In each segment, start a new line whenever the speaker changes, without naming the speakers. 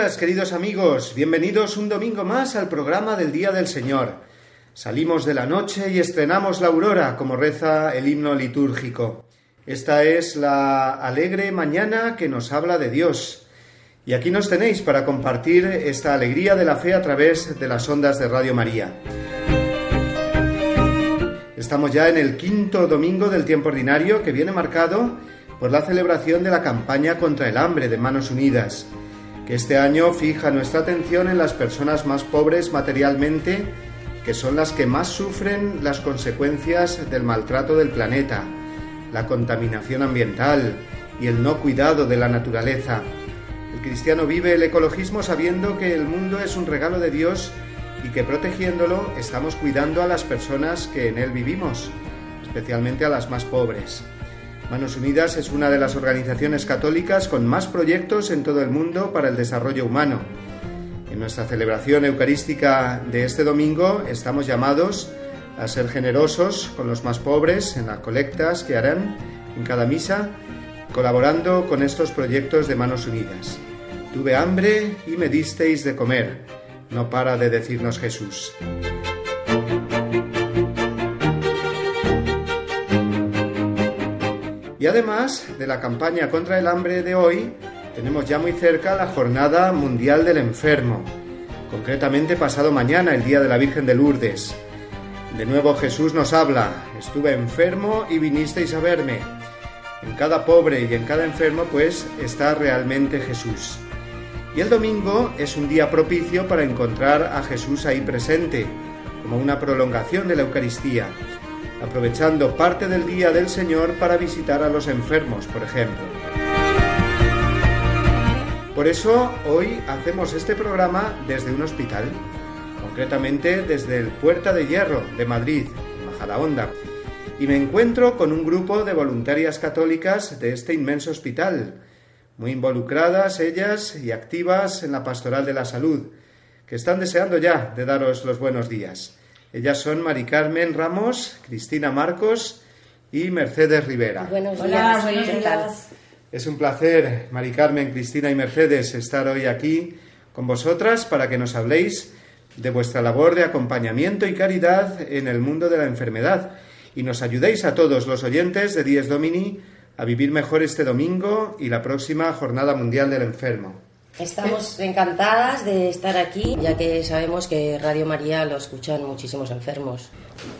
Días, queridos amigos. Bienvenidos un domingo más al programa del Día del Señor. Salimos de la noche y estrenamos la aurora, como reza el himno litúrgico. Esta es la alegre mañana que nos habla de Dios. Y aquí nos tenéis para compartir esta alegría de la fe a través de las ondas de Radio María. Estamos ya en el quinto domingo del tiempo ordinario que viene marcado por la celebración de la campaña contra el hambre de Manos Unidas este año fija nuestra atención en las personas más pobres materialmente, que son las que más sufren las consecuencias del maltrato del planeta, la contaminación ambiental y el no cuidado de la naturaleza. El cristiano vive el ecologismo sabiendo que el mundo es un regalo de Dios y que protegiéndolo estamos cuidando a las personas que en él vivimos, especialmente a las más pobres. Manos Unidas es una de las organizaciones católicas con más proyectos en todo el mundo para el desarrollo humano. En nuestra celebración eucarística de este domingo estamos llamados a ser generosos con los más pobres en las colectas que harán en cada misa, colaborando con estos proyectos de Manos Unidas. Tuve hambre y me disteis de comer, no para de decirnos Jesús. Y además de la campaña contra el hambre de hoy, tenemos ya muy cerca la Jornada Mundial del Enfermo, concretamente pasado mañana, el Día de la Virgen de Lourdes. De nuevo Jesús nos habla, estuve enfermo y vinisteis a verme. En cada pobre y en cada enfermo pues está realmente Jesús. Y el domingo es un día propicio para encontrar a Jesús ahí presente, como una prolongación de la Eucaristía aprovechando parte del día del Señor para visitar a los enfermos, por ejemplo. Por eso hoy hacemos este programa desde un hospital, concretamente desde el Puerta de Hierro de Madrid, Majadahonda, y me encuentro con un grupo de voluntarias católicas de este inmenso hospital, muy involucradas ellas y activas en la pastoral de la salud, que están deseando ya de daros los buenos días. Ellas son Mari Carmen Ramos, Cristina Marcos y Mercedes Rivera.
Buenos días. buenos días.
Es un placer, Mari Carmen, Cristina y Mercedes, estar hoy aquí con vosotras para que nos habléis de vuestra labor de acompañamiento y caridad en el mundo de la enfermedad y nos ayudéis a todos los oyentes de Dies Domini a vivir mejor este domingo y la próxima Jornada Mundial del Enfermo.
Estamos encantadas de estar aquí, ya que sabemos que Radio María lo escuchan muchísimos enfermos.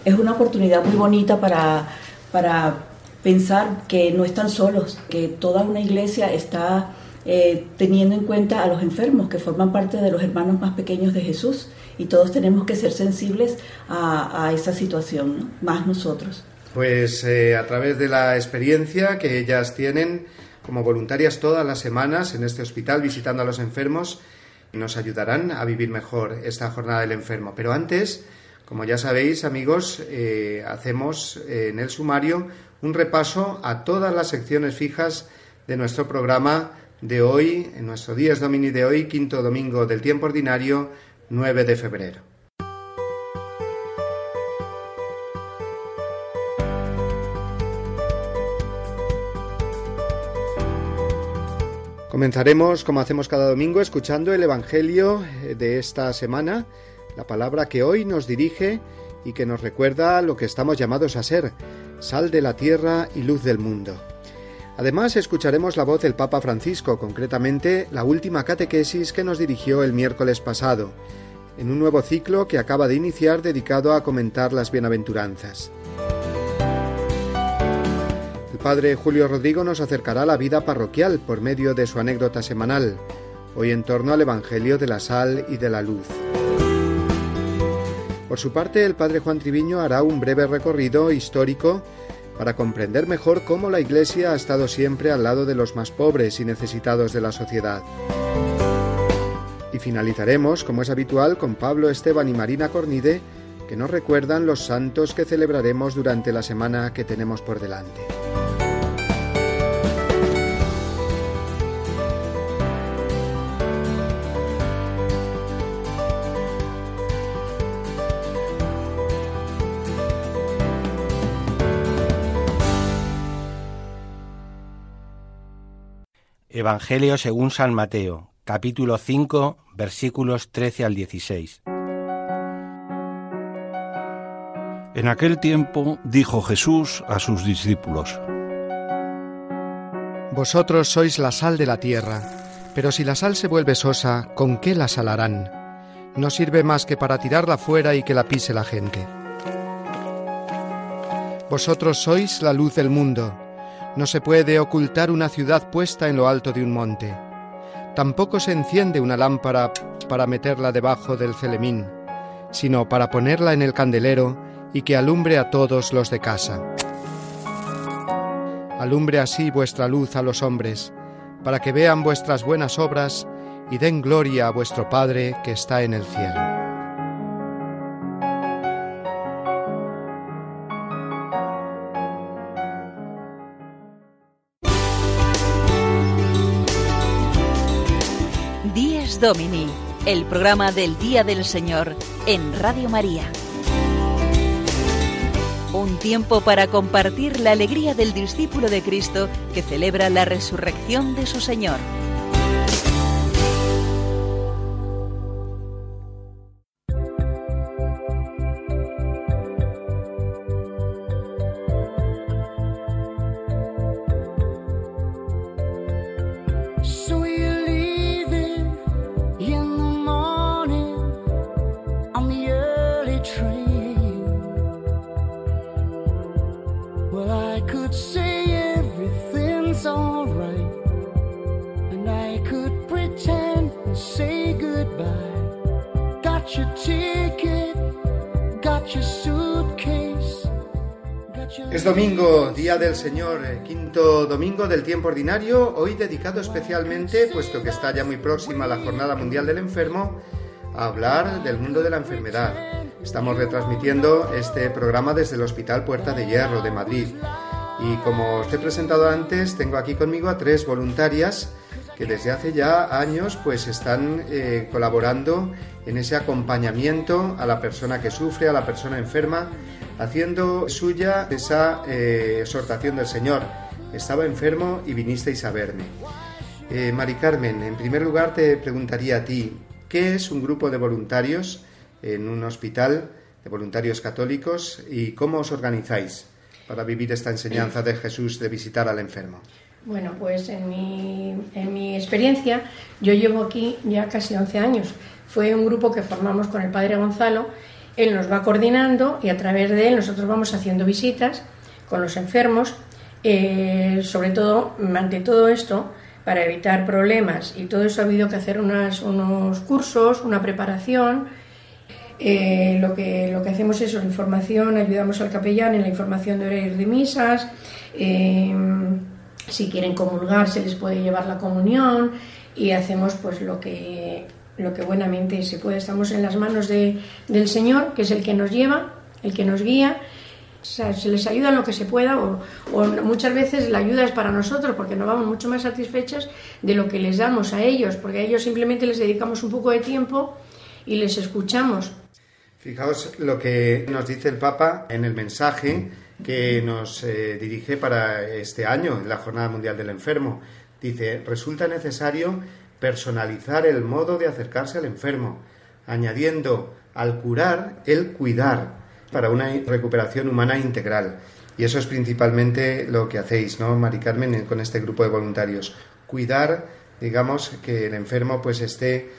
Es una oportunidad muy bonita para, para pensar que no están solos, que toda una iglesia está eh, teniendo en cuenta a los enfermos, que forman parte de los hermanos más pequeños de Jesús, y todos tenemos que ser sensibles a, esa situación, más nosotros.
Pues eh, a través de la experiencia que ellas tienen, como voluntarias todas las semanas en este hospital visitando a los enfermos y nos ayudarán a vivir mejor esta jornada del enfermo. Pero antes, como ya sabéis, amigos, eh, hacemos eh, en el sumario un repaso a todas las secciones fijas de nuestro programa de hoy, en nuestro Días Domini de hoy, quinto domingo del tiempo ordinario, 9 de febrero. Comenzaremos, como hacemos cada domingo, escuchando el Evangelio eh, de esta semana, la palabra que hoy nos dirige y que nos recuerda lo que estamos llamados a ser, sal de la tierra y luz del mundo. Además, escucharemos la voz del Papa Francisco, concretamente la última catequesis que nos dirigió el miércoles pasado, en un nuevo ciclo que acaba de iniciar dedicado a comentar las bienaventuranzas padre Julio Rodrigo nos acercará a la vida parroquial por medio de su anécdota semanal, hoy en torno al Evangelio de la Sal y de la Luz. Por su parte, el padre Juan Triviño hará un breve recorrido histórico para comprender mejor cómo la Iglesia ha estado siempre al lado de los más pobres y necesitados de la sociedad. Y finalizaremos, como es habitual, con Pablo Esteban y Marina Cornide, que nos recuerdan los santos que celebraremos durante la semana que tenemos por delante.
Evangelio según San Mateo, capítulo 5, versículos 13 al 16.
En aquel tiempo dijo Jesús a sus discípulos,
Vosotros sois la sal de la tierra, pero si la sal se vuelve sosa, ¿con qué la salarán? No sirve más que para tirarla fuera y que la pise la gente. Vosotros sois la luz del mundo. No se puede ocultar una ciudad puesta en lo alto de un monte. Tampoco se enciende una lámpara para meterla debajo del celemín, sino para ponerla en el candelero y que alumbre a todos los de casa. Alumbre así vuestra luz a los hombres, para que vean vuestras buenas obras y den gloria a vuestro Padre que está en el cielo.
Domini, el programa del Día del Señor en Radio María. Tiempo para compartir la alegría del discípulo de Cristo que celebra la resurrección de su Señor.
Domingo, Día del Señor, eh, quinto domingo del tiempo ordinario, hoy dedicado especialmente, puesto que está ya muy próxima la Jornada Mundial del Enfermo, a hablar del mundo de la enfermedad. Estamos retransmitiendo este programa desde el Hospital Puerta de Hierro de Madrid. Y como os he presentado antes, tengo aquí conmigo a tres voluntarias que desde hace ya años pues están eh, colaborando en ese acompañamiento a la persona que sufre, a la persona enferma, haciendo suya esa eh, exhortación del Señor. Estaba enfermo y vinisteis a verme. Eh, Mari Carmen, en primer lugar te preguntaría a ti, ¿qué es un grupo de voluntarios en un hospital de voluntarios católicos y cómo os organizáis para vivir esta enseñanza de Jesús de visitar al enfermo?
Bueno, pues en mi, en mi experiencia, yo llevo aquí ya casi 11 años. Fue un grupo que formamos con el padre Gonzalo él nos va coordinando y a través de él nosotros vamos haciendo visitas con los enfermos, eh, sobre todo, ante todo esto, para evitar problemas y todo eso ha habido que hacer unos cursos, una preparación. Eh, lo, que, lo que hacemos es la información, ayudamos al capellán en la información de horarios de misas, eh, si quieren comulgar se les puede llevar la comunión y hacemos pues lo que lo que buenamente se puede. Estamos en las manos de, del Señor, que es el que nos lleva, el que nos guía. se les ayuda en lo que se pueda o, muchas veces la ayuda es para nosotros porque nos vamos mucho más satisfechos de lo que les damos a ellos, porque a ellos simplemente les dedicamos un poco de tiempo y les escuchamos.
Fijaos lo que nos dice el Papa en el mensaje que nos eh, dirige para este año, en la Jornada Mundial del Enfermo. Dice, resulta necesario personalizar el modo de acercarse al enfermo, añadiendo al curar el cuidar para una recuperación humana integral. Y eso es principalmente lo que hacéis, ¿no, Mari Carmen, con este grupo de voluntarios? Cuidar, digamos, que el enfermo pues esté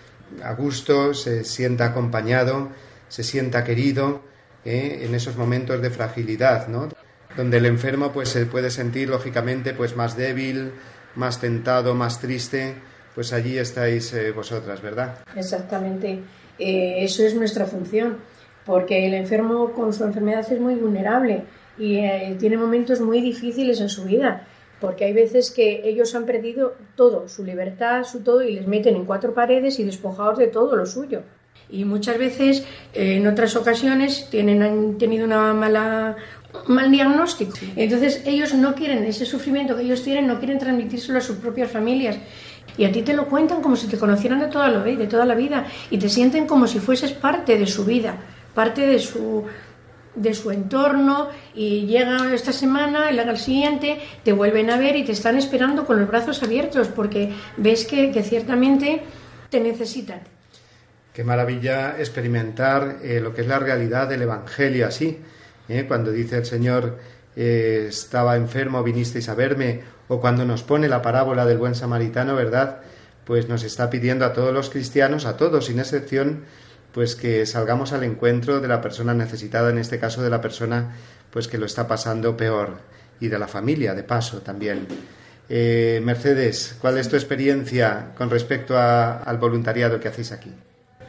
a gusto, se sienta acompañado, se sienta querido ¿eh? en esos momentos de fragilidad, ¿no? Donde el enfermo pues se puede sentir lógicamente pues más débil, más tentado, más triste, pues allí estáis eh, vosotras, ¿verdad?
Exactamente. Eh, eso es nuestra función. porque el enfermo con su enfermedad es muy vulnerable y eh, tiene momentos muy difíciles en su vida, porque hay veces que ellos han perdido todo, su libertad, su todo, y les meten en cuatro paredes y despojados de todo lo suyo. Y muchas veces, eh, en otras ocasiones, tienen, han tenido una mala, un mal diagnóstico. Entonces, ellos no quieren, ese sufrimiento que ellos tienen, no quieren transmitírselo a sus propias familias. Y a ti te lo cuentan como si te conocieran de toda la, de toda la vida y te sienten como si fueses parte de su vida, parte de su, de su entorno y llega esta semana y al siguiente te vuelven a ver y te están esperando con los brazos abiertos porque ves que, ciertamente te necesitan.
Qué maravilla experimentar eh, lo que es la realidad del Evangelio así. ¿eh? Cuando dice el Señor, eh, estaba enfermo, vinisteis a verme, o cuando nos pone la parábola del buen samaritano, ¿verdad? Pues nos está pidiendo a todos los cristianos, a todos sin excepción, pues que salgamos al encuentro de la persona necesitada, en este caso de la persona pues que lo está pasando peor y de la familia, de paso también. Eh, Mercedes, ¿cuál es tu experiencia con respecto al voluntariado que hacéis aquí?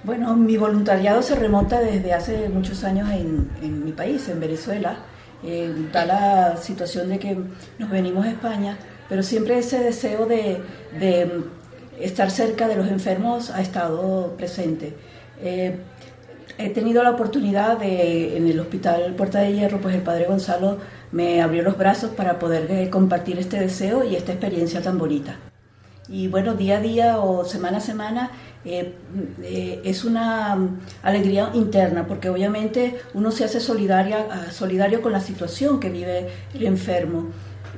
Bueno, mi voluntariado se remonta desde hace muchos años en, mi país, en Venezuela. Eh, da la situación de que nos venimos a España pero siempre ese deseo de, estar cerca de los enfermos ha estado presente. Eh, he tenido la oportunidad de, en el hospital Puerta de Hierro, pues el padre Gonzalo me abrió los brazos para poder eh, compartir este deseo y esta experiencia tan bonita. Y bueno, día a día o semana a semana eh, es una alegría interna, porque obviamente uno se hace solidaria, solidario con la situación que vive el enfermo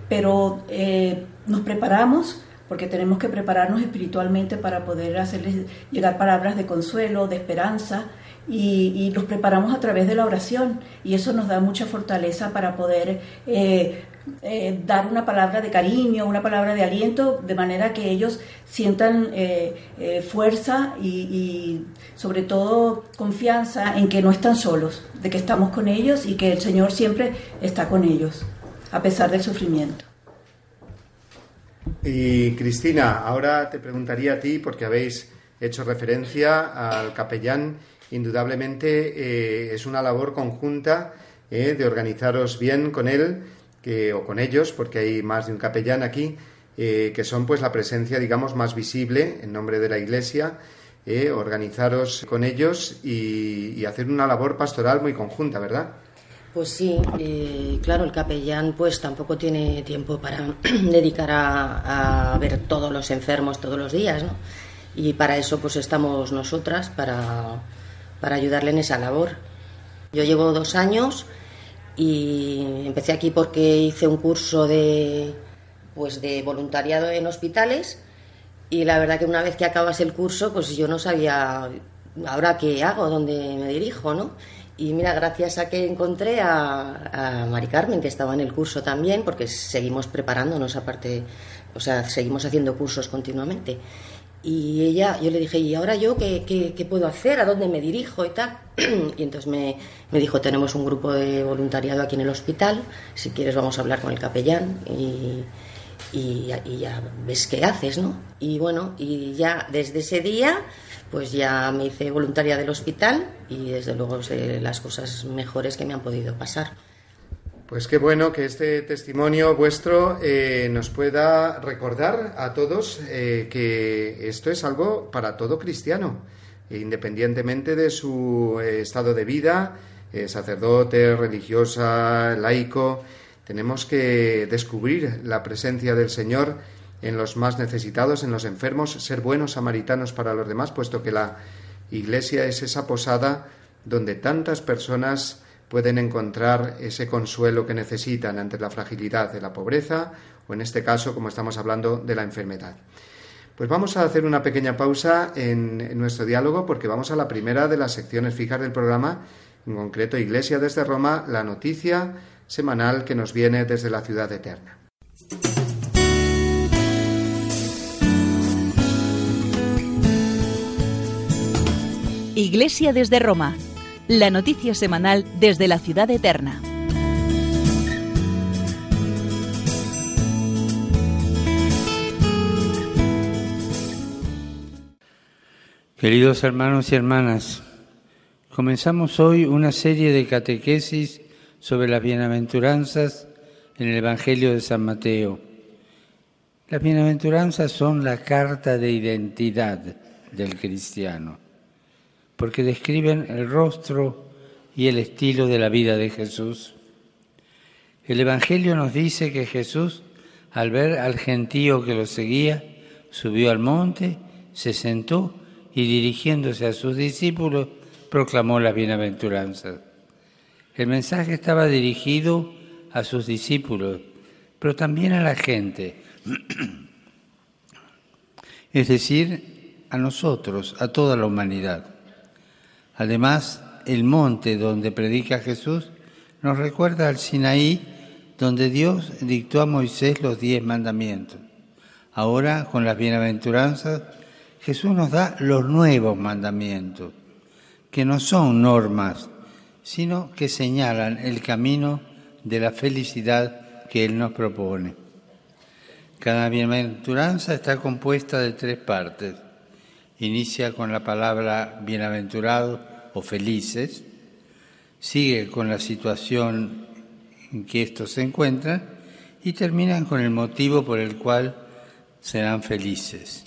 pero eh, nos preparamos porque tenemos que prepararnos espiritualmente para poder hacerles llegar palabras de consuelo, de esperanza, y, nos preparamos a través de la oración, y eso nos da mucha fortaleza para poder eh, eh, dar una palabra de cariño, una palabra de aliento, de manera que ellos sientan fuerza y, y, sobre todo confianza en que no están solos, de que estamos con ellos y que el Señor siempre está con ellos a pesar del sufrimiento.
Y Cristina, ahora te preguntaría a ti, porque habéis hecho referencia al capellán, indudablemente eh, es una labor conjunta eh, de organizaros bien con él o con ellos, porque hay más de un capellán aquí, eh, que son pues la presencia, digamos, más visible en nombre de la Iglesia, organizaros con ellos y hacer una labor pastoral muy conjunta, ¿verdad?
Pues sí, eh, claro, el capellán pues tampoco tiene tiempo para dedicar a, ver todos los enfermos todos los días, ¿no? Y para eso pues estamos nosotras, para, para ayudarle en esa labor. Yo llevo dos años y empecé aquí porque hice un curso de, pues de voluntariado en hospitales y la verdad que una vez que acabas el curso pues yo no sabía ahora qué hago, dónde me dirijo, ¿no? Y mira, gracias a que encontré a, Mari Carmen, que estaba en el curso también, porque seguimos preparándonos aparte, o sea, seguimos haciendo cursos continuamente. Y ella, yo le dije, ¿y ahora yo qué, qué, puedo hacer? ¿A dónde me dirijo y tal? y entonces me, me, dijo, tenemos un grupo de voluntariado aquí en el hospital, si quieres vamos a hablar con el capellán y, y, y ya ves qué haces, ¿no? Y bueno, y ya desde ese día pues ya me hice voluntaria del hospital y desde luego sé las cosas mejores que me han podido pasar.
Pues qué bueno que este testimonio vuestro eh, nos pueda recordar a todos eh, que esto es algo para todo cristiano, independientemente de su eh, estado de vida, sacerdote, religiosa, laico. Tenemos que descubrir la presencia del Señor en los más necesitados, en los enfermos, ser buenos samaritanos para los demás, puesto que la Iglesia es esa posada donde tantas personas pueden encontrar ese consuelo que necesitan ante la fragilidad de la pobreza o en este caso, como estamos hablando, de la enfermedad. Pues vamos a hacer una pequeña pausa en, nuestro diálogo porque vamos a la primera de las secciones fijas del programa, en concreto Iglesia desde Roma, la noticia semanal que nos viene desde la ciudad eterna.
Iglesia desde Roma, la noticia semanal desde la ciudad eterna.
Queridos hermanos y hermanas, Comenzamos hoy una serie de catequesis sobre las bienaventuranzas en el Evangelio de San Mateo. Las bienaventuranzas son la carta de identidad del cristiano, porque describen el rostro y el estilo de la vida de Jesús. El Evangelio nos dice que Jesús, al ver al gentío que lo seguía, subió al monte, se sentó y dirigiéndose a sus discípulos, proclamó las bienaventuranzas. El mensaje estaba dirigido a sus discípulos, pero también a la gente, es decir, a nosotros, a toda la humanidad. Además, el monte donde predica Jesús nos recuerda al Sinaí, donde Dios dictó a Moisés los diez mandamientos. Ahora, con las bienaventuranzas, Jesús nos da los nuevos mandamientos que no son normas, sino que señalan el camino de la felicidad que Él nos propone. Cada bienaventuranza está compuesta de tres partes. Inicia con la palabra bienaventurado o felices, sigue con la situación en que estos se encuentran y terminan con el motivo por el cual serán felices,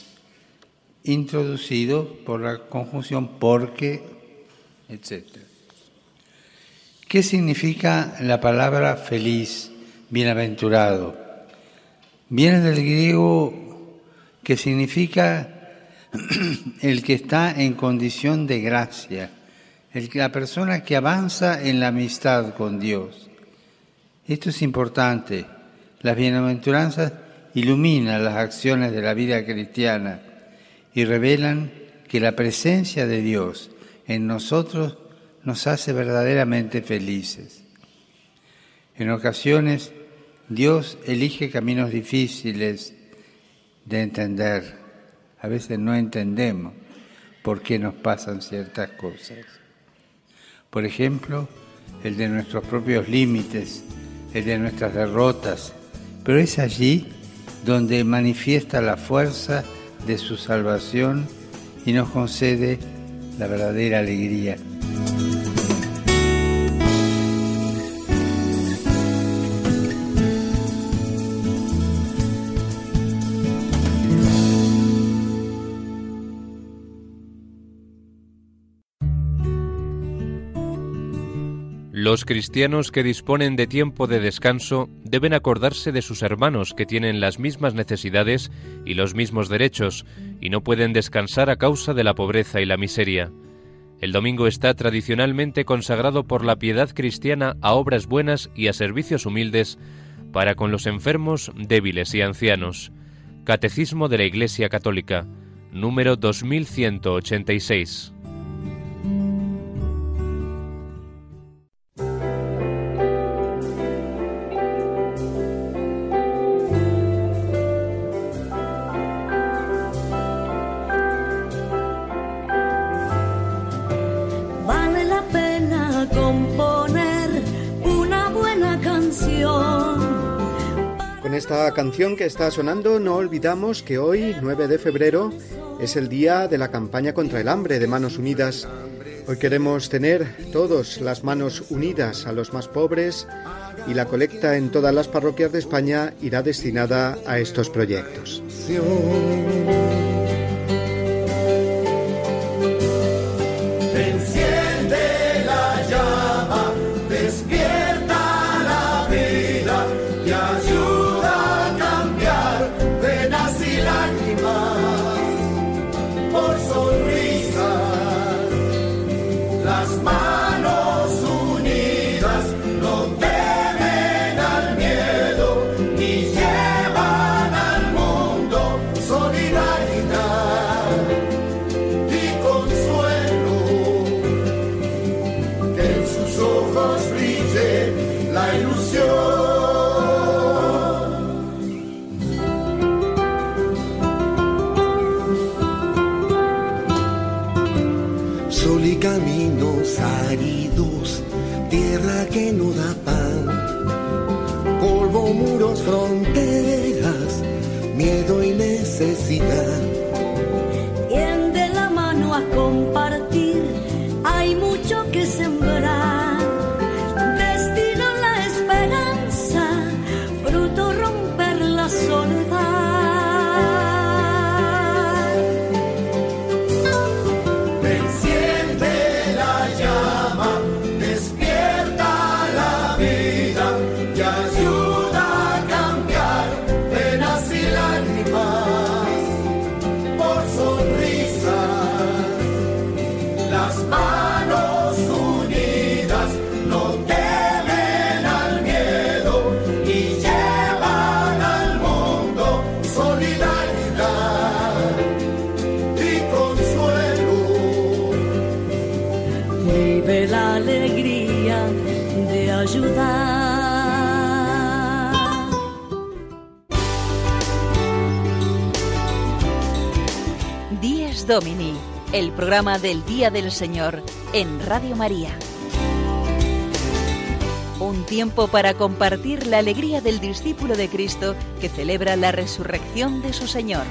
introducido por la conjunción porque etc. ¿Qué significa la palabra feliz, bienaventurado? Viene del griego que significa el que está en condición de gracia, la persona que avanza en la amistad con Dios. Esto es importante. Las bienaventuranzas iluminan las acciones de la vida cristiana y revelan que la presencia de Dios en nosotros nos hace verdaderamente felices. En ocasiones Dios elige caminos difíciles de entender. A veces no entendemos por qué nos pasan ciertas cosas. Por ejemplo, el de nuestros propios límites, el de nuestras derrotas, pero es allí donde manifiesta la fuerza de su salvación y nos concede la verdadera alegría.
Los cristianos que disponen de tiempo de descanso deben acordarse de sus hermanos que tienen las mismas necesidades y los mismos derechos y no pueden descansar a causa de la pobreza y la miseria. El domingo está tradicionalmente consagrado por la piedad cristiana a obras buenas y a servicios humildes para con los enfermos, débiles y ancianos. Catecismo de la Iglesia Católica, número 2186.
Esta canción que está sonando no olvidamos que hoy, 9 de febrero, es el día de la campaña contra el hambre de Manos Unidas. Hoy queremos tener todos las manos unidas a los más pobres y la colecta en todas las parroquias de España irá destinada a estos proyectos.
the el programa del Día del Señor en Radio María. Un tiempo para compartir la alegría del discípulo de Cristo que celebra la resurrección de su Señor.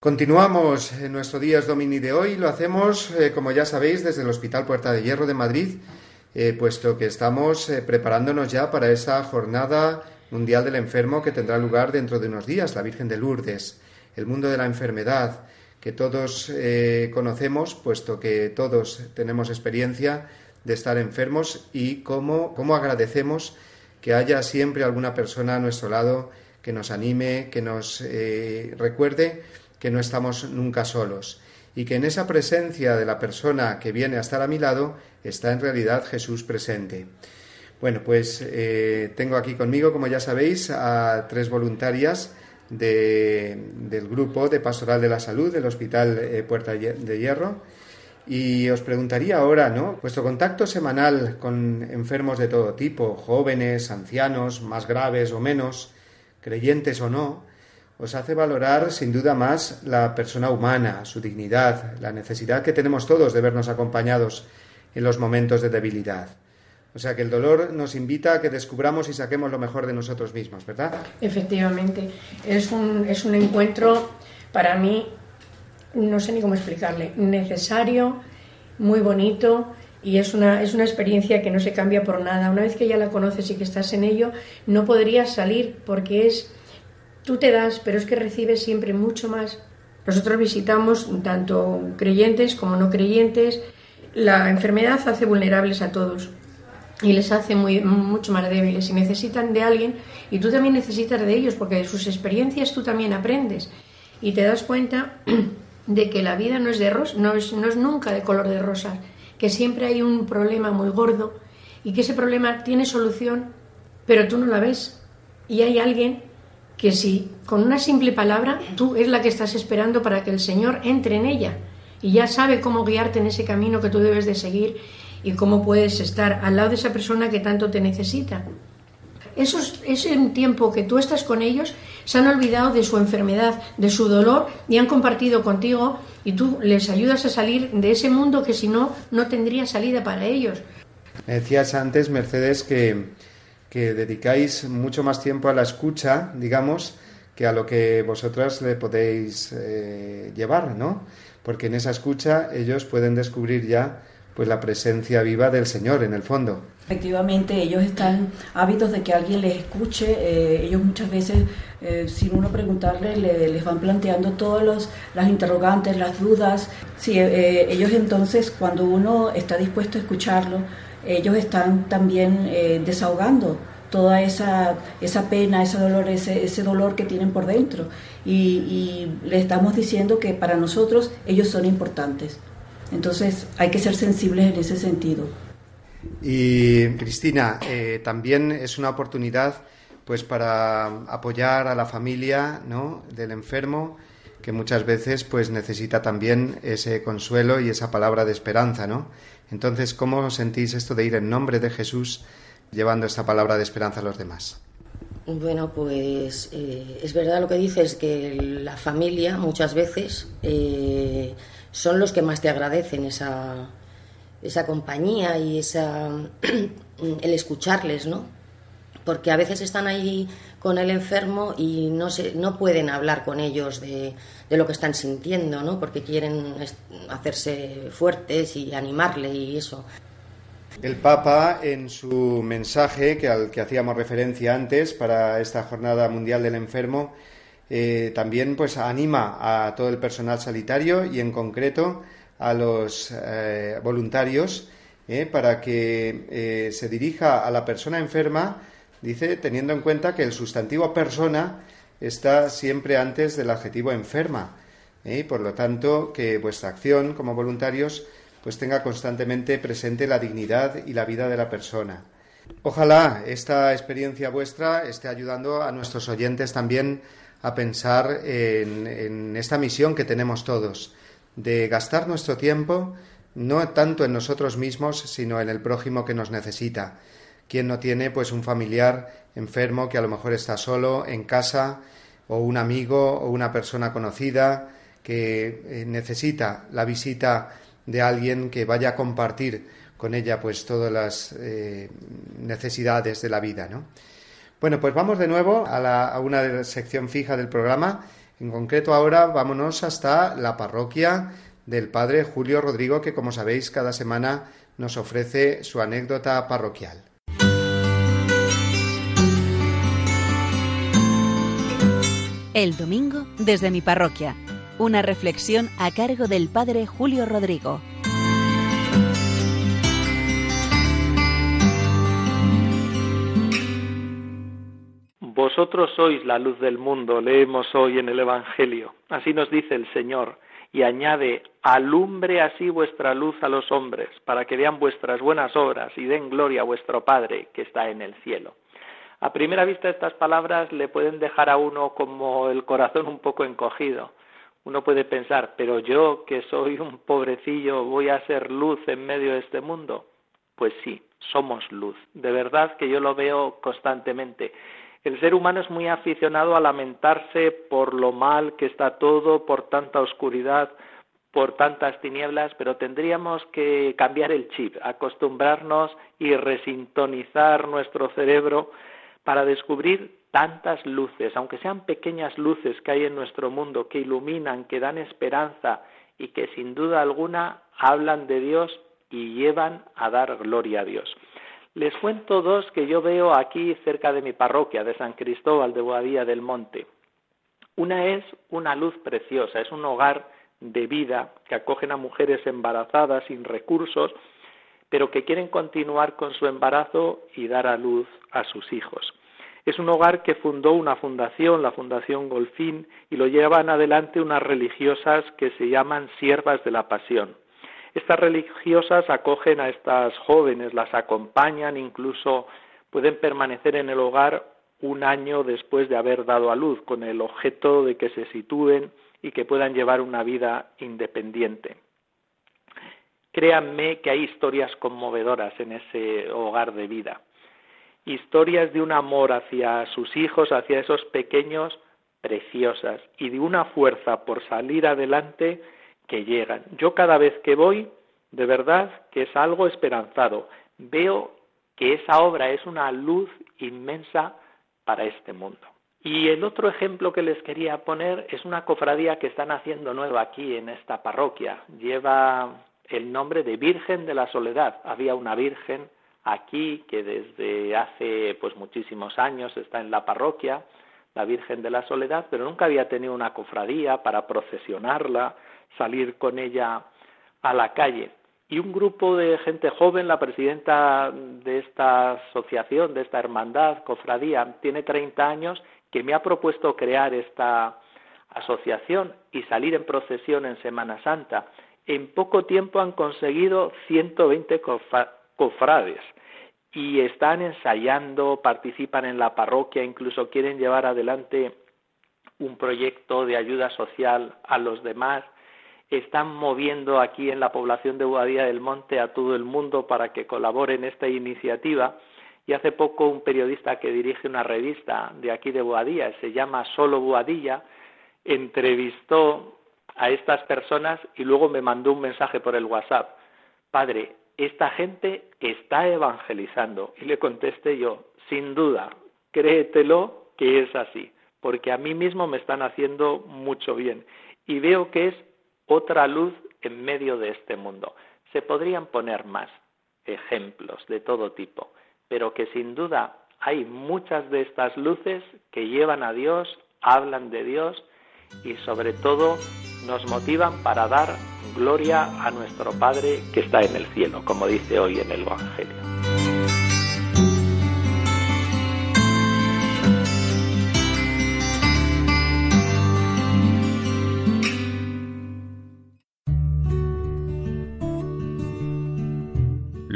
Continuamos en nuestro Días Domini de hoy. Lo hacemos, eh, como ya sabéis, desde el Hospital Puerta de Hierro de Madrid, eh, puesto que estamos eh, preparándonos ya para esa jornada mundial del enfermo que tendrá lugar dentro de unos días, la Virgen de Lourdes, el mundo de la enfermedad, que todos conocemos, puesto que todos tenemos experiencia de estar enfermos y cómo, cómo agradecemos que haya siempre alguna persona a nuestro lado que nos anime, que nos recuerde que no estamos nunca solos y que en esa presencia de la persona que viene a estar a mi lado está en realidad Jesús presente. Bueno, pues eh, tengo aquí conmigo, como ya sabéis, a tres voluntarias del grupo de Pastoral de la Salud del Hospital eh, Puerta de Hierro. Y os preguntaría ahora, ¿no? Vuestro contacto semanal con enfermos de todo tipo, jóvenes, ancianos, más graves o menos, creyentes o no, os hace valorar sin duda más la persona humana, su dignidad, la necesidad que tenemos todos de vernos acompañados en los momentos de debilidad. O sea que el dolor nos invita a que descubramos y saquemos lo mejor de nosotros mismos, ¿verdad?
Efectivamente. Es un, es un encuentro para mí, no sé ni cómo explicarle, necesario, muy bonito y es una, es una experiencia que no se cambia por nada. Una vez que ya la conoces y que estás en ello, no podrías salir porque es Tú te das, pero es que recibes siempre mucho más. Nosotros visitamos tanto creyentes como no creyentes. La enfermedad hace vulnerables a todos y les hace muy, mucho más débiles. Y necesitan de alguien y tú también necesitas de ellos porque de sus experiencias tú también aprendes. Y te das cuenta de que la vida no es de rosa, no es, no es nunca de color de rosa, que siempre hay un problema muy gordo y que ese problema tiene solución, pero tú no la ves. Y hay alguien que si con una simple palabra tú es la que estás esperando para que el Señor entre en ella y ya sabe cómo guiarte en ese camino que tú debes de seguir y cómo puedes estar al lado de esa persona que tanto te necesita. Esos, ese tiempo que tú estás con ellos se han olvidado de su enfermedad, de su dolor y han compartido contigo y tú les ayudas a salir de ese mundo que si no, no tendría salida para ellos.
Me decías antes, Mercedes, que, que dedicáis mucho más tiempo a la escucha, digamos, que a lo que vosotras le podéis eh, llevar, ¿no? Porque en esa escucha ellos pueden descubrir ya pues la presencia viva del Señor en el fondo.
Efectivamente, ellos están hábitos de que alguien les escuche. Eh, ellos muchas veces, eh, sin uno preguntarle, les van planteando todas las interrogantes, las dudas. Sí, ellos entonces, cuando uno está dispuesto a escucharlo, ellos están también eh, desahogando toda esa, esa pena, ese dolor, ese, ese dolor que tienen por dentro. Y, le estamos diciendo que para nosotros ellos son importantes. Entonces hay que ser sensibles en ese sentido.
Y Cristina, eh, también es una oportunidad pues para apoyar a la familia ¿no? del enfermo que muchas veces pues necesita también ese consuelo y esa palabra de esperanza, ¿no? Entonces, ¿cómo sentís esto de ir en nombre de Jesús llevando esta palabra de esperanza a los demás?
Bueno, pues eh, es verdad lo que dices, que la familia muchas veces eh, son los que más te agradecen esa, esa compañía y esa, el escucharles, ¿no? Porque a veces están ahí con el enfermo y no, se, no pueden hablar con ellos de, de lo que están sintiendo, ¿no? Porque quieren hacerse fuertes y animarle y eso.
El Papa, en su mensaje, que al que hacíamos referencia antes para esta Jornada Mundial del Enfermo, eh, también pues anima a todo el personal sanitario y en concreto a los eh, voluntarios eh, para que se dirija a la persona enferma Dice, teniendo en cuenta que el sustantivo persona está siempre antes del adjetivo enferma. Y por lo tanto, que vuestra acción como voluntarios pues tenga constantemente presente la dignidad y la vida de la persona. Ojalá esta experiencia vuestra esté ayudando a nuestros oyentes también a pensar en, esta misión que tenemos todos, de gastar nuestro tiempo no tanto en nosotros mismos, sino en el prójimo que nos necesita, quien no tiene pues un familiar enfermo que a lo mejor está solo en casa o un amigo o una persona conocida que eh, necesita la visita de alguien que vaya a compartir con ella pues todas las eh, necesidades de la vida, ¿no? Bueno, pues vamos de nuevo a, a una sección fija del programa. En concreto ahora vámonos hasta la parroquia del Padre Julio Rodrigo, que como sabéis cada semana nos ofrece su anécdota parroquial.
El domingo desde mi parroquia. Una reflexión a cargo del Padre Julio Rodrigo.
Vosotros sois la luz del mundo, leemos hoy en el Evangelio. Así nos dice el Señor y añade, alumbre así vuestra luz a los hombres, para que vean vuestras buenas obras y den gloria a vuestro Padre que está en el cielo. A primera vista estas palabras le pueden dejar a uno como el corazón un poco encogido. Uno puede pensar, pero yo que soy un pobrecillo voy a ser luz en medio de este mundo. Pues sí, somos luz. De verdad que yo lo veo constantemente. El ser humano es muy aficionado a lamentarse por lo mal que está todo, por tanta oscuridad, por tantas tinieblas, pero tendríamos que cambiar el chip, acostumbrarnos y resintonizar nuestro cerebro para descubrir tantas luces, aunque sean pequeñas luces que hay en nuestro mundo, que iluminan, que dan esperanza y que sin duda alguna hablan de Dios y llevan a dar gloria a Dios. Les cuento dos que yo veo aquí cerca de mi parroquia, de San Cristóbal de Boadía del Monte. Una es una luz preciosa, es un hogar de vida que acogen a mujeres embarazadas sin recursos, pero que quieren continuar con su embarazo y dar a luz a sus hijos. Es un hogar que fundó una fundación, la Fundación Golfín, y lo llevan adelante unas religiosas que se llaman Siervas de la Pasión. Estas religiosas acogen a estas jóvenes, las acompañan, incluso pueden permanecer en el hogar un año después de haber dado a luz, con el objeto de que se sitúen y que puedan llevar una vida independiente. Créanme que hay historias conmovedoras en ese hogar de vida, historias de un amor hacia sus hijos, hacia esos pequeños, preciosas, y de una fuerza por salir adelante que llegan. Yo cada vez que voy, de verdad que es algo esperanzado. Veo que esa obra es una luz inmensa para este mundo. Y el otro ejemplo que les quería poner es una cofradía que están haciendo nueva aquí en esta parroquia. Lleva el nombre de Virgen de la Soledad. Había una Virgen aquí que desde hace pues muchísimos años está en la parroquia, la Virgen de la Soledad, pero nunca había tenido una cofradía para procesionarla, salir con ella a la calle. Y un grupo de gente joven, la presidenta de esta asociación, de esta hermandad, cofradía, tiene 30 años, que me ha propuesto crear esta asociación y salir en procesión en Semana Santa. En poco tiempo han conseguido 120 cofrades y están ensayando, participan en la parroquia, incluso quieren llevar adelante un proyecto de ayuda social a los demás están moviendo aquí en la población de Boadilla del Monte a todo el mundo para que colabore en esta iniciativa. Y hace poco un periodista que dirige una revista de aquí de Boadilla, se llama Solo Boadilla, entrevistó a estas personas y luego me mandó un mensaje por el WhatsApp. Padre, esta gente está evangelizando. Y le contesté yo, sin duda, créetelo que es así, porque a mí mismo me están haciendo mucho bien. Y veo que es otra luz en medio de este mundo. Se podrían poner más ejemplos de todo tipo, pero que sin duda hay muchas de estas luces que llevan a Dios, hablan de Dios y sobre todo nos motivan para dar gloria a nuestro Padre que está en el cielo, como dice hoy en el Evangelio.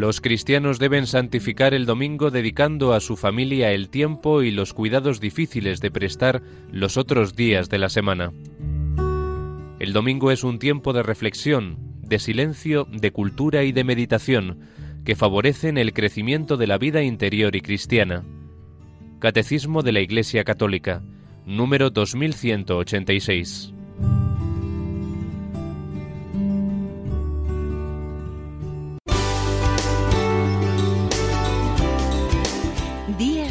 Los cristianos deben santificar el domingo dedicando a su familia el tiempo y los cuidados difíciles de prestar los otros días de la semana. El domingo es un tiempo de reflexión, de silencio, de cultura y de meditación que favorecen el crecimiento de la vida interior y cristiana. Catecismo de la Iglesia Católica, número 2186.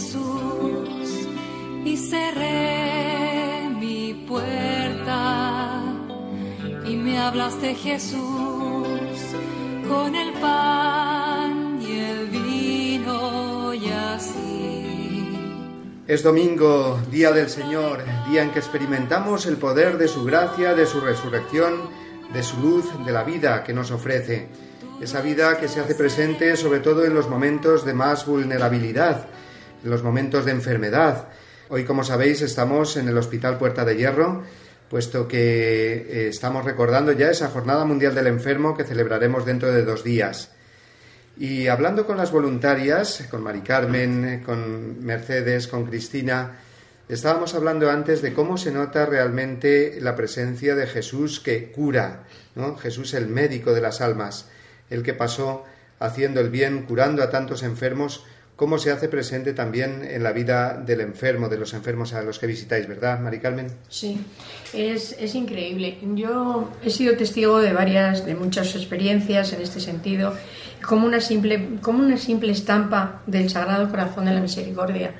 Jesús y cerré mi puerta y me hablaste Jesús con el pan y el vino y así.
Es domingo, día del Señor, día en que experimentamos el poder de su gracia, de su resurrección, de su luz, de la vida que nos ofrece. Esa vida que se hace presente sobre todo en los momentos de más vulnerabilidad, los momentos de enfermedad. Hoy, como sabéis, estamos en el Hospital Puerta de Hierro, puesto que eh, estamos recordando ya esa Jornada Mundial del Enfermo que celebraremos dentro de dos días. Y hablando con las voluntarias, con Mari Carmen, con Mercedes, con Cristina, estábamos hablando antes de cómo se nota realmente la presencia de Jesús que cura, ¿no? Jesús el médico de las almas, el que pasó haciendo el bien, curando a tantos enfermos, cómo se hace presente también en la vida del enfermo, de los enfermos a los que visitáis, ¿verdad, Mari Carmen?
Sí, es, es increíble. Yo he sido testigo de varias, de muchas experiencias en este sentido, como una simple, como una simple estampa del Sagrado Corazón de la Misericordia.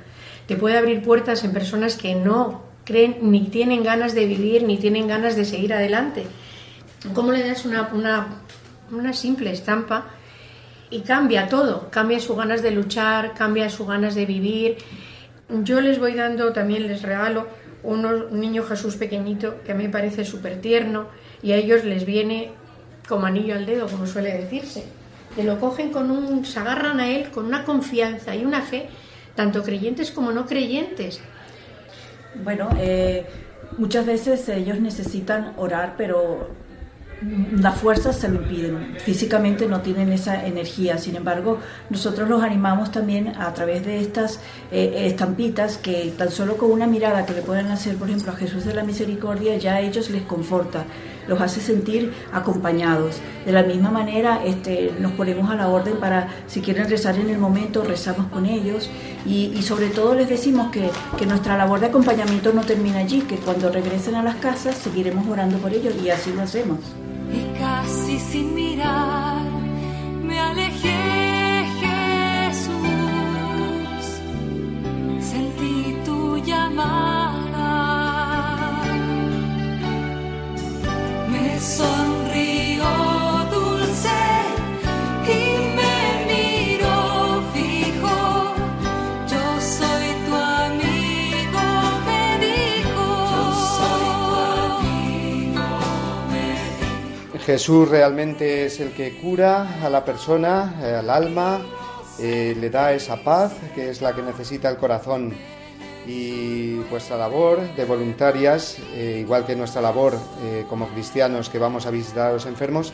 Te puede abrir puertas en personas que no creen ni tienen ganas de vivir ni tienen ganas de seguir adelante. ¿Cómo le das una, una, una simple estampa y cambia todo? Cambia sus ganas de luchar, cambia sus ganas de vivir. Yo les voy dando, también les regalo un niño Jesús pequeñito que a mí me parece súper tierno y a ellos les viene como anillo al dedo, como suele decirse. Te lo cogen con un, se agarran a él con una confianza y una fe, tanto creyentes como no creyentes.
Bueno, eh, muchas veces ellos necesitan orar, pero las fuerzas se lo impiden. Físicamente no tienen esa energía. Sin embargo, nosotros los animamos también a través de estas eh, estampitas que tan solo con una mirada que le puedan hacer, por ejemplo, a Jesús de la Misericordia, ya a ellos les conforta, los hace sentir acompañados. De la misma manera, este, nos ponemos a la orden para, si quieren rezar en el momento, rezamos con ellos y, y sobre todo les decimos que, que nuestra labor de acompañamiento no termina allí, que cuando regresen a las casas seguiremos orando por ellos y así lo hacemos.
Y casi sin mirar me alejé, Jesús. Sentí tu llamada.
Jesús realmente es el que cura a la persona, eh, al alma, eh, le da esa paz que es la que necesita el corazón. Y vuestra labor de voluntarias, eh, igual que nuestra labor como cristianos que vamos a visitar a los enfermos,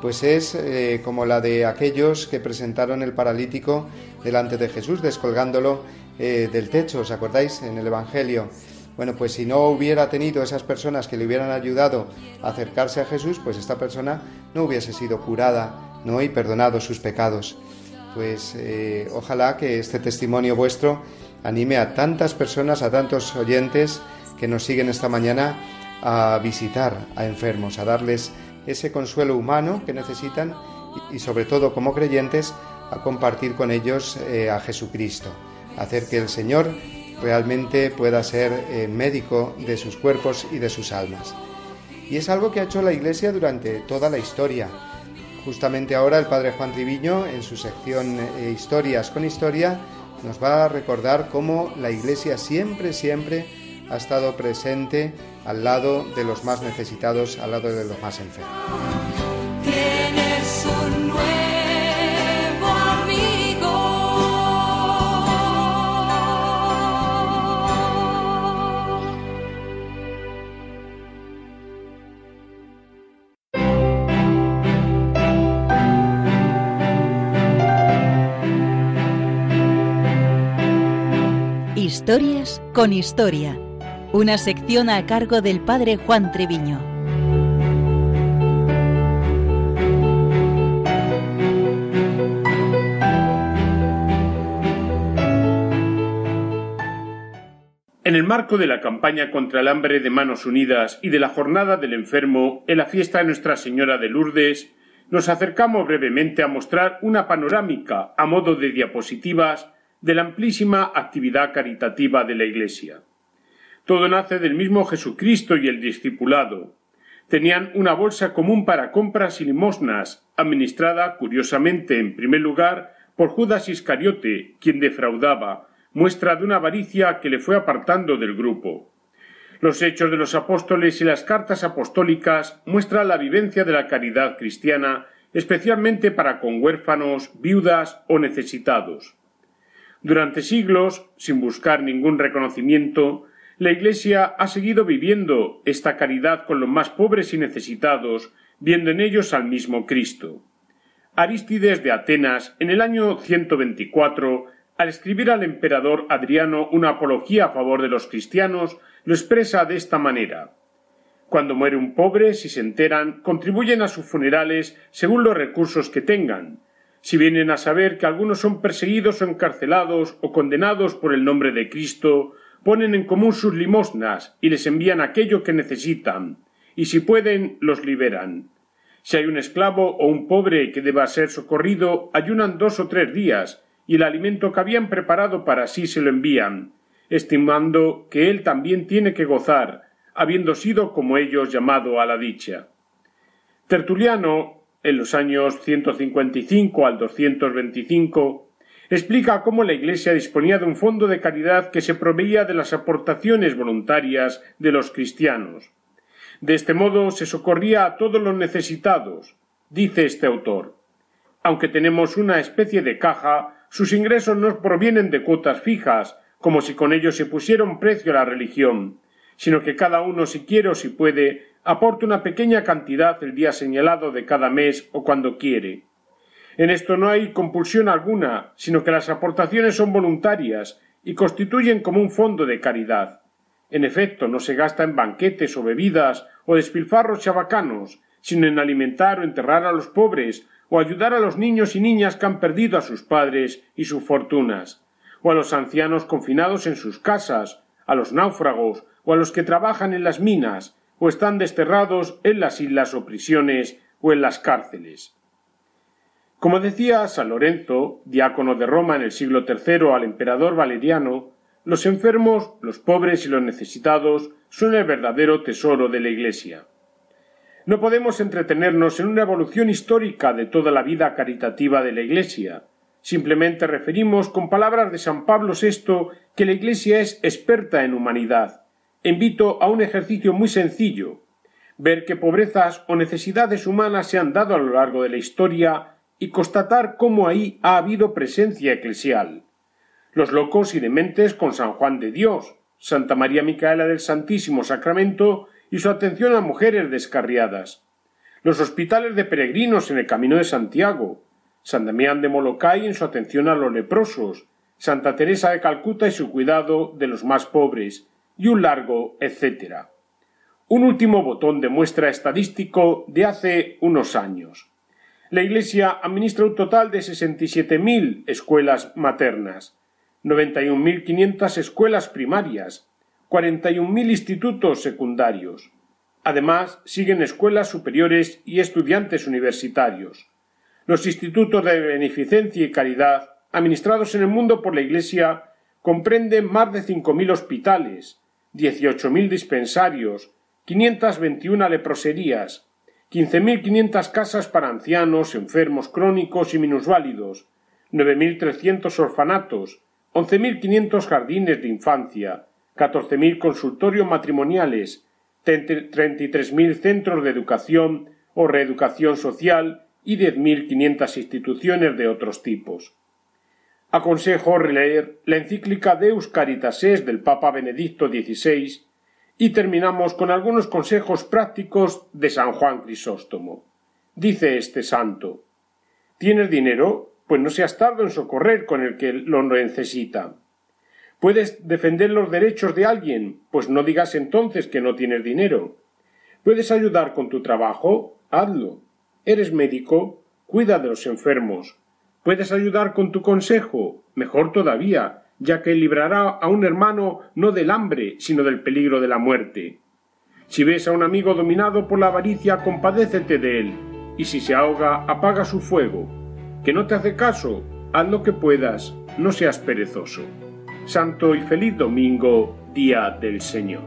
pues es como la de aquellos que presentaron el paralítico delante de Jesús, descolgándolo del techo, ¿os acordáis? En el Evangelio. Bueno, pues si no hubiera tenido esas personas que le hubieran ayudado a acercarse a Jesús, pues esta persona no hubiese sido curada, ¿no? Y perdonado sus pecados. Pues eh, ojalá que este testimonio vuestro anime a tantas personas, a tantos oyentes que nos siguen esta mañana a visitar a enfermos, a darles ese consuelo humano que necesitan y, sobre todo como creyentes a compartir con ellos eh, a Jesucristo, hacer que el Señor realmente pueda ser eh, médico de sus cuerpos y de sus almas. Y es algo que ha hecho la Iglesia durante toda la historia. Justamente ahora el Padre Juan Triviño, en su sección eh, Historias con Historia, nos va a recordar cómo la Iglesia siempre, siempre ha estado presente al lado de los más necesitados, al lado de los más enfermos.
Historias con Historia, una sección a cargo del padre Juan Treviño.
En el marco de la campaña contra el hambre de Manos Unidas y de la Jornada del Enfermo en la fiesta de Nuestra Señora de Lourdes, nos acercamos brevemente a mostrar una panorámica a modo de diapositivas de la amplísima actividad caritativa de la Iglesia. Todo nace del mismo Jesucristo y el discipulado. Tenían una bolsa común para compras y limosnas, administrada, curiosamente, en primer lugar, por Judas Iscariote, quien defraudaba, muestra de una avaricia que le fue apartando del grupo. Los hechos de los apóstoles y las cartas apostólicas muestran la vivencia de la caridad cristiana, especialmente para con huérfanos, viudas o necesitados. Durante siglos, sin buscar ningún reconocimiento, la Iglesia ha seguido viviendo esta caridad con los más pobres y necesitados, viendo en ellos al mismo Cristo. Arístides de Atenas, en el año 124, al escribir al emperador Adriano una apología a favor de los cristianos, lo expresa de esta manera. Cuando muere un pobre, si se enteran, contribuyen a sus funerales según los recursos que tengan. Si vienen a saber que algunos son perseguidos o encarcelados o condenados por el nombre de Cristo, ponen en común sus limosnas y les envían aquello que necesitan, y si pueden, los liberan. Si hay un esclavo o un pobre que deba ser socorrido, ayunan dos o tres días, y el alimento que habían preparado para sí se lo envían, estimando que él también tiene que gozar, habiendo sido como ellos llamado a la dicha. Tertuliano, en los años 155 al 225, explica cómo la Iglesia disponía de un fondo de caridad que se proveía de las aportaciones voluntarias de los cristianos. De este modo se socorría a todos los necesitados, dice este autor. Aunque tenemos una especie de caja, sus ingresos no provienen de cuotas fijas, como si con ello se pusiera un precio a la religión, sino que cada uno si quiere o si puede aporta una pequeña cantidad el día señalado de cada mes o cuando quiere. En esto no hay compulsión alguna, sino que las aportaciones son voluntarias y constituyen como un fondo de caridad. En efecto, no se gasta en banquetes o bebidas o despilfarros chabacanos, sino en alimentar o enterrar a los pobres o ayudar a los niños y niñas que han perdido a sus padres y sus fortunas, o a los ancianos confinados en sus casas, a los náufragos o a los que trabajan en las minas o están desterrados en las islas o prisiones o en las cárceles. Como decía San Lorenzo, diácono de Roma en el siglo III al emperador Valeriano, los enfermos, los pobres y los necesitados son el verdadero tesoro de la Iglesia. No podemos entretenernos en una evolución histórica de toda la vida caritativa de la Iglesia. Simplemente referimos con palabras de San Pablo VI que la Iglesia es experta en humanidad. Invito a un ejercicio muy sencillo ver qué pobrezas o necesidades humanas se han dado a lo largo de la historia y constatar cómo ahí ha habido presencia eclesial. Los locos y dementes con San Juan de Dios, Santa María Micaela del Santísimo Sacramento y su atención a mujeres descarriadas. Los hospitales de peregrinos en el Camino de Santiago, San Damián de Molokai en su atención a los leprosos, Santa Teresa de Calcuta y su cuidado de los más pobres, y un largo etcétera. Un último botón de muestra estadístico de hace unos años. La Iglesia administra un total de 67.000 escuelas maternas, 91.500 escuelas primarias, 41.000 institutos secundarios. Además, siguen escuelas superiores y estudiantes universitarios. Los institutos de beneficencia y caridad, administrados en el mundo por la Iglesia, comprenden más de 5.000 hospitales, 18.000 dispensarios, 521 leproserías, 15.500 casas para ancianos, enfermos crónicos y minusválidos, 9.300 orfanatos, 11.500 jardines de infancia, 14.000 consultorios matrimoniales, 33.000 centros de educación o reeducación social y 10.500 instituciones de otros tipos. Aconsejo releer la encíclica Deus Caritases del Papa Benedicto XVI y terminamos con algunos consejos prácticos de San Juan Crisóstomo. Dice este santo ¿Tienes dinero? Pues no seas tardo en socorrer con el que lo necesita. ¿Puedes defender los derechos de alguien? Pues no digas entonces que no tienes dinero. ¿Puedes ayudar con tu trabajo? Hazlo. ¿Eres médico? Cuida de los enfermos. ¿Puedes ayudar con tu consejo? Mejor todavía, ya que librará a un hermano no del hambre, sino del peligro de la muerte. Si ves a un amigo dominado por la avaricia, compadécete de él, y si se ahoga, apaga su fuego. Que no te hace caso, haz lo que puedas, no seas perezoso. Santo y feliz domingo, día del Señor.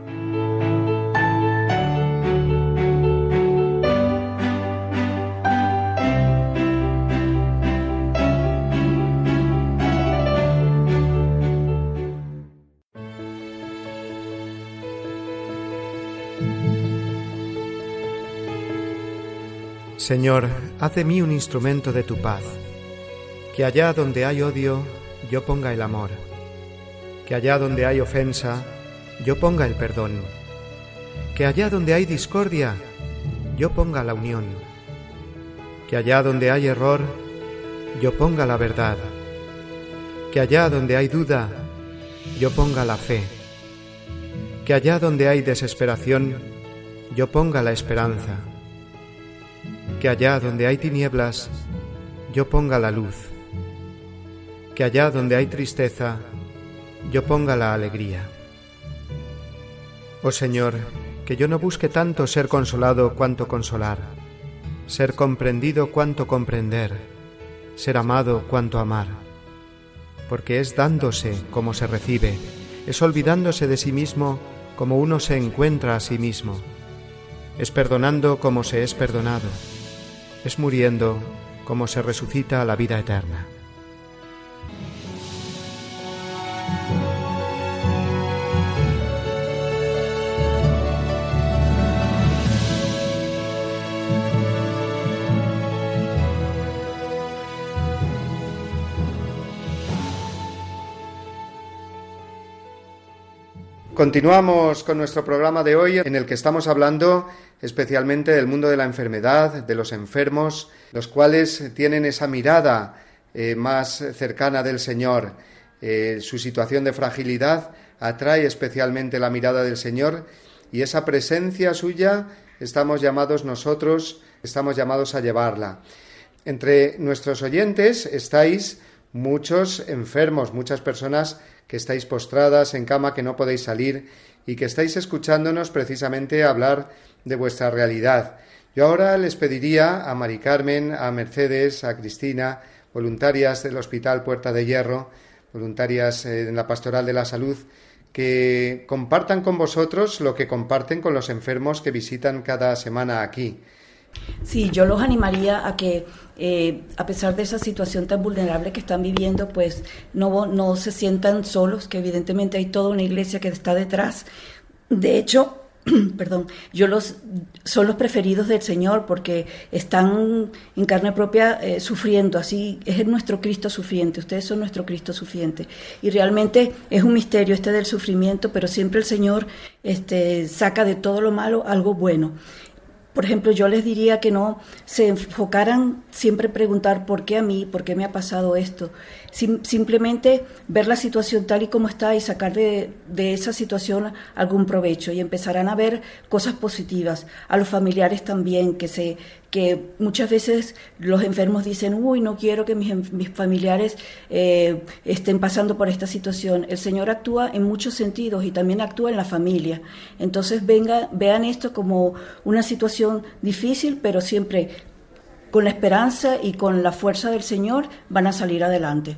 Señor, haz de mí un instrumento de tu paz, que allá donde hay odio, yo ponga el amor, que allá donde hay ofensa, yo ponga el perdón, que allá donde hay discordia, yo ponga la unión, que allá donde hay error, yo ponga la verdad, que allá donde hay duda, yo ponga la fe, que allá donde hay desesperación, yo ponga la esperanza que allá donde hay tinieblas, yo ponga la luz, que allá donde hay tristeza, yo ponga la alegría. Oh Señor, que yo no busque tanto ser consolado cuanto consolar, ser comprendido cuanto comprender, ser amado cuanto amar, porque es dándose como se recibe, es olvidándose de sí mismo como uno se encuentra a sí mismo, es perdonando como se es perdonado, es muriendo como se resucita a la vida eterna. Continuamos con nuestro programa de hoy en el que estamos hablando especialmente del mundo de la enfermedad, de los enfermos, los cuales tienen esa mirada eh, más cercana del Señor. Eh, su situación de fragilidad atrae especialmente la mirada del Señor y esa presencia suya estamos llamados nosotros, estamos llamados a llevarla. Entre nuestros oyentes estáis muchos enfermos, muchas personas que estáis postradas en cama, que no podéis salir y que estáis escuchándonos precisamente hablar de vuestra realidad. Yo ahora les pediría a Mari Carmen, a Mercedes, a Cristina, voluntarias del Hospital Puerta de Hierro, voluntarias eh, en la Pastoral de la Salud, que compartan con vosotros lo que comparten con los enfermos que visitan cada semana aquí.
Sí, yo los animaría a que, eh, a pesar de esa situación tan vulnerable que están viviendo, pues no, no se sientan solos, que evidentemente hay toda una iglesia que está detrás. De hecho, perdón, yo los son los preferidos del Señor porque están en carne propia eh, sufriendo, así es nuestro Cristo sufriente, ustedes son nuestro Cristo sufriente. Y realmente es un misterio este del sufrimiento, pero siempre el Señor este, saca de todo lo malo algo bueno. Por ejemplo, yo les diría que no se enfocaran siempre preguntar por qué a mí, por qué me ha pasado esto. Simplemente ver la situación tal y como está y sacar de, de, esa situación algún provecho y empezarán a ver cosas positivas. A los familiares también, que, se, que muchas veces los enfermos dicen, uy, no quiero que mis, mis familiares eh, estén pasando por esta situación. El Señor actúa en muchos sentidos y también actúa en la familia. Entonces venga, vean esto como una situación difícil, pero siempre con la esperanza y con la fuerza del Señor van a salir adelante.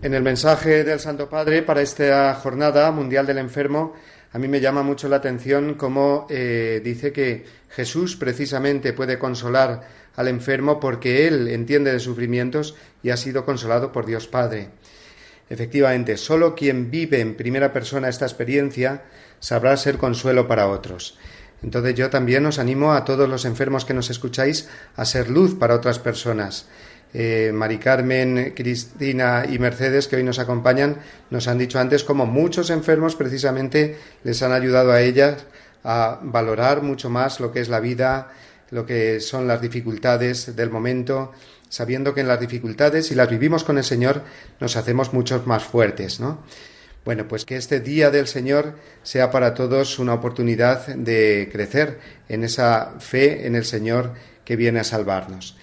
En el mensaje del Santo Padre para esta jornada mundial del enfermo, a mí me llama mucho la atención cómo eh, dice que Jesús precisamente puede consolar al enfermo porque Él entiende de sufrimientos y ha sido consolado por Dios Padre. Efectivamente, solo quien vive en primera persona esta experiencia sabrá ser consuelo para otros. Entonces yo también os animo a todos los enfermos que nos escucháis a ser luz para otras personas. Eh, Mari Carmen, Cristina y Mercedes, que hoy nos acompañan, nos han dicho antes cómo muchos enfermos precisamente les han ayudado a ellas a valorar mucho más lo que es la vida, lo que son las dificultades del momento, sabiendo que en las dificultades, si las vivimos con el Señor, nos hacemos muchos más fuertes, ¿no? Bueno, pues que este día del Señor sea para todos una oportunidad de crecer en esa fe en el Señor que viene a salvarnos.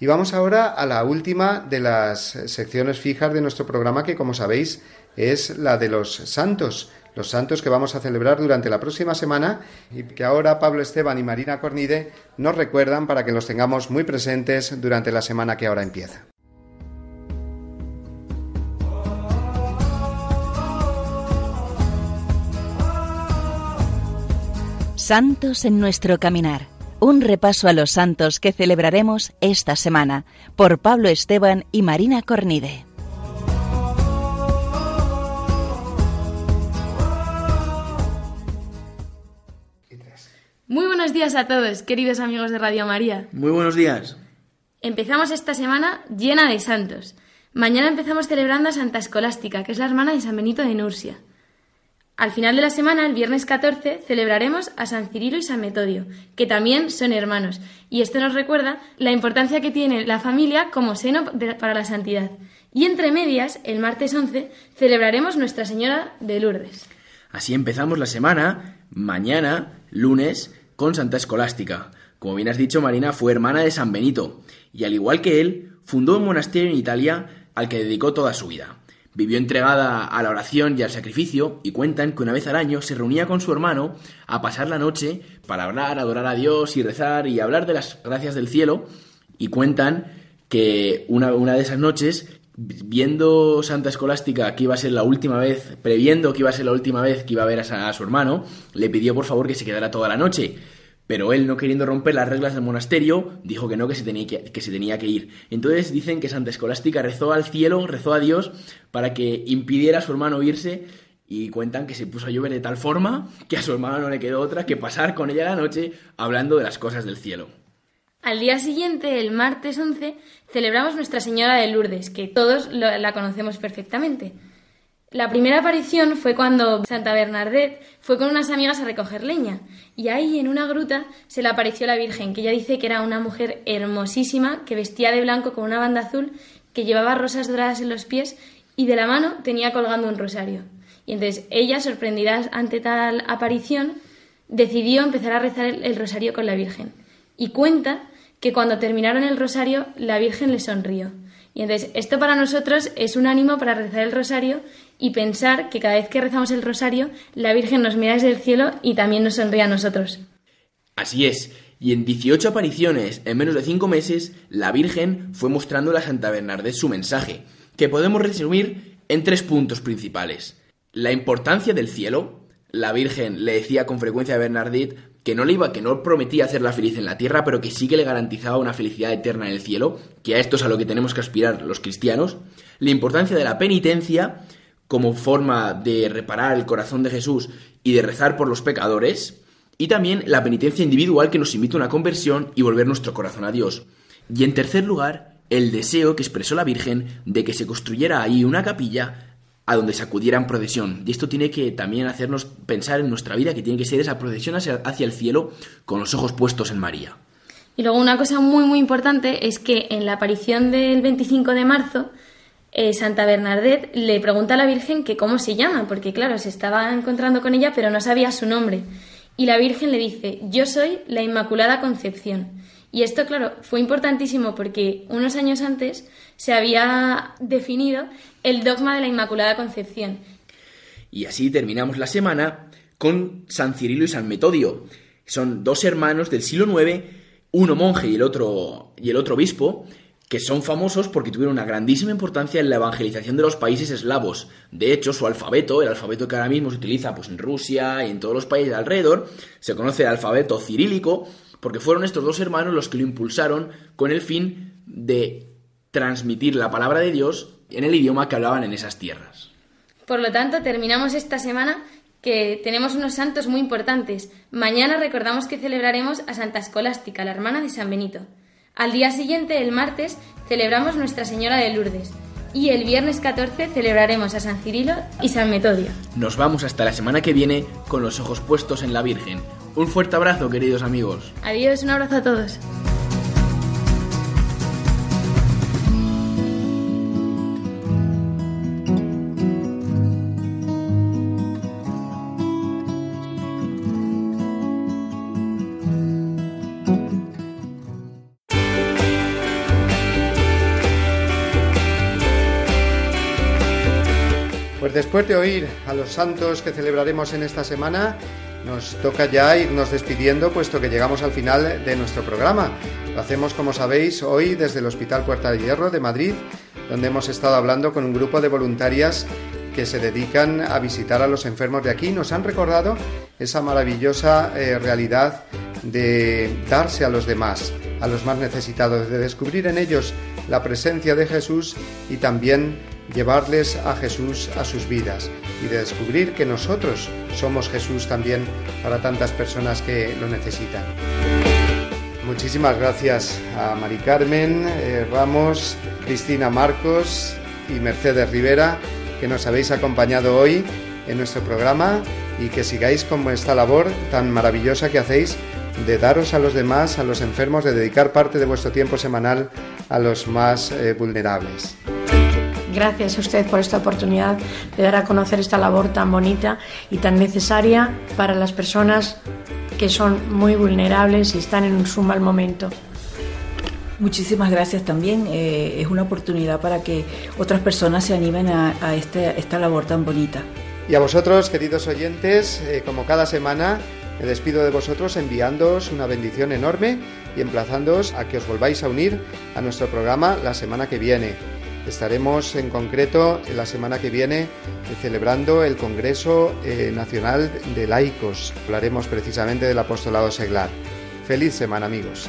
Y vamos ahora a la última de las secciones fijas de nuestro programa, que como sabéis es la de los santos, los santos que vamos a celebrar durante la próxima semana y que ahora Pablo Esteban y Marina Cornide nos recuerdan para que los tengamos muy presentes durante la semana que ahora empieza.
Santos en nuestro caminar. Un repaso a los santos que celebraremos esta semana por Pablo Esteban y Marina Cornide.
Muy buenos días a todos, queridos amigos de Radio María.
Muy buenos días.
Empezamos esta semana llena de santos. Mañana empezamos celebrando a Santa Escolástica, que es la hermana de San Benito de Nursia. Al final de la semana, el viernes 14, celebraremos a San Cirilo y San Metodio, que también son hermanos, y esto nos recuerda la importancia que tiene la familia como seno para la santidad. Y entre medias, el martes 11, celebraremos Nuestra Señora de Lourdes.
Así empezamos la semana, mañana, lunes, con Santa Escolástica. Como bien has dicho, Marina fue hermana de San Benito, y al igual que él, fundó un monasterio en Italia al que dedicó toda su vida. Vivió entregada a la oración y al sacrificio, y cuentan que una vez al año se reunía con su hermano a pasar la noche para hablar, adorar a Dios y rezar y hablar de las gracias del cielo, y cuentan que una, una de esas noches, viendo Santa Escolástica que iba a ser la última vez, previendo que iba a ser la última vez que iba a ver a, su hermano, le pidió por favor que se quedara toda la noche. Pero él, no queriendo romper las reglas del monasterio, dijo que no, que se tenía que, que se tenía que ir. Entonces dicen que Santa Escolástica rezó al cielo, rezó a Dios, para que impidiera a su hermano irse, y cuentan que se puso a llover de tal forma que a su hermano no le quedó otra que pasar con ella la noche hablando de las cosas del cielo.
Al día siguiente, el martes 11, celebramos Nuestra Señora de Lourdes, que todos la conocemos perfectamente. La primera aparición fue cuando Santa Bernadette fue con unas amigas a recoger leña, y ahí en una gruta se le apareció la Virgen, que ella dice que era una mujer hermosísima, que vestía de blanco con una banda azul, que llevaba rosas doradas en los pies y de la mano tenía colgando un rosario. Y entonces ella, sorprendida ante tal aparición, decidió empezar a rezar el, el rosario con la Virgen. Y cuenta que cuando terminaron el rosario, la Virgen le sonrió. Y entonces, esto para nosotros es un ánimo para rezar el rosario y pensar que cada vez que rezamos el rosario, la Virgen nos mira desde el cielo y también nos sonríe a nosotros.
Así es, y en 18 apariciones en menos de 5 meses, la Virgen fue mostrando a Santa Bernadette su mensaje, que podemos resumir en tres puntos principales. La importancia del cielo. La Virgen le decía con frecuencia a Bernadette que no le iba, que no prometía hacerla feliz en la tierra, pero que sí que le garantizaba una felicidad eterna en el cielo, que a esto es a lo que tenemos que aspirar los cristianos. La importancia de la penitencia como forma de reparar el corazón de Jesús y de rezar por los pecadores, y también la penitencia individual que nos invita a una conversión y volver nuestro corazón a Dios. Y en tercer lugar, el deseo que expresó la Virgen de que se construyera ahí una capilla a donde se acudiera en procesión. Y esto tiene que también hacernos pensar en nuestra vida, que tiene que ser esa procesión hacia, hacia el cielo con los ojos puestos en María.
Y luego una cosa muy muy importante es que en la aparición del 25 de marzo, eh, Santa Bernadette le pregunta a la Virgen que cómo se llama, porque claro, se estaba encontrando con ella, pero no sabía su nombre. Y la Virgen le dice, yo soy la Inmaculada Concepción. Y esto, claro, fue importantísimo porque unos años antes se había definido el dogma de la Inmaculada Concepción.
Y así terminamos la semana con San Cirilo y San Metodio. Son dos hermanos del siglo IX, uno monje y el otro, y el otro obispo, que son famosos porque tuvieron una grandísima importancia en la evangelización de los países eslavos. De hecho, su alfabeto, el alfabeto que ahora mismo se utiliza pues, en Rusia y en todos los países de alrededor, se conoce el alfabeto cirílico, porque fueron estos dos hermanos los que lo impulsaron con el fin de transmitir la palabra de Dios en el idioma que hablaban en esas tierras.
Por lo tanto, terminamos esta semana que tenemos unos santos muy importantes. Mañana recordamos que celebraremos a Santa Escolástica, la hermana de San Benito. Al día siguiente, el martes, celebramos Nuestra Señora de Lourdes. Y el viernes 14 celebraremos a San Cirilo y San Metodio.
Nos vamos hasta la semana que viene con los ojos puestos en la Virgen. Un fuerte abrazo, queridos amigos.
Adiós, un abrazo a todos.
Después de oír a los santos que celebraremos en esta semana, nos toca ya irnos despidiendo puesto que llegamos al final de nuestro programa. Lo hacemos, como sabéis, hoy desde el Hospital Puerta de Hierro de Madrid, donde hemos estado hablando con un grupo de voluntarias que se dedican a visitar a los enfermos de aquí. Nos han recordado esa maravillosa eh, realidad de darse a los demás, a los más necesitados, de descubrir en ellos la presencia de Jesús y también llevarles a Jesús a sus vidas y de descubrir que nosotros somos Jesús también para tantas personas que lo necesitan. Muchísimas gracias a Mari Carmen eh, Ramos, Cristina Marcos y Mercedes Rivera que nos habéis acompañado hoy en nuestro programa y que sigáis con esta labor tan maravillosa que hacéis de daros a los demás, a los enfermos, de dedicar parte de vuestro tiempo semanal a los más eh, vulnerables.
Gracias a usted por esta oportunidad de dar a conocer esta labor tan bonita y tan necesaria para las personas que son muy vulnerables y están en su mal momento.
Muchísimas gracias también. eh, es una oportunidad para que otras personas se animen a, a este- esta labor tan bonita.
Y a vosotros, queridos oyentes, eh, como cada semana, me despido de vosotros enviándoos una bendición enorme y emplazándoos a que os volváis a unir a nuestro programa la semana que viene. Estaremos en concreto la semana que viene eh, celebrando el Congreso eh, Nacional de Laicos. Hablaremos precisamente del apostolado seglar. Feliz semana amigos.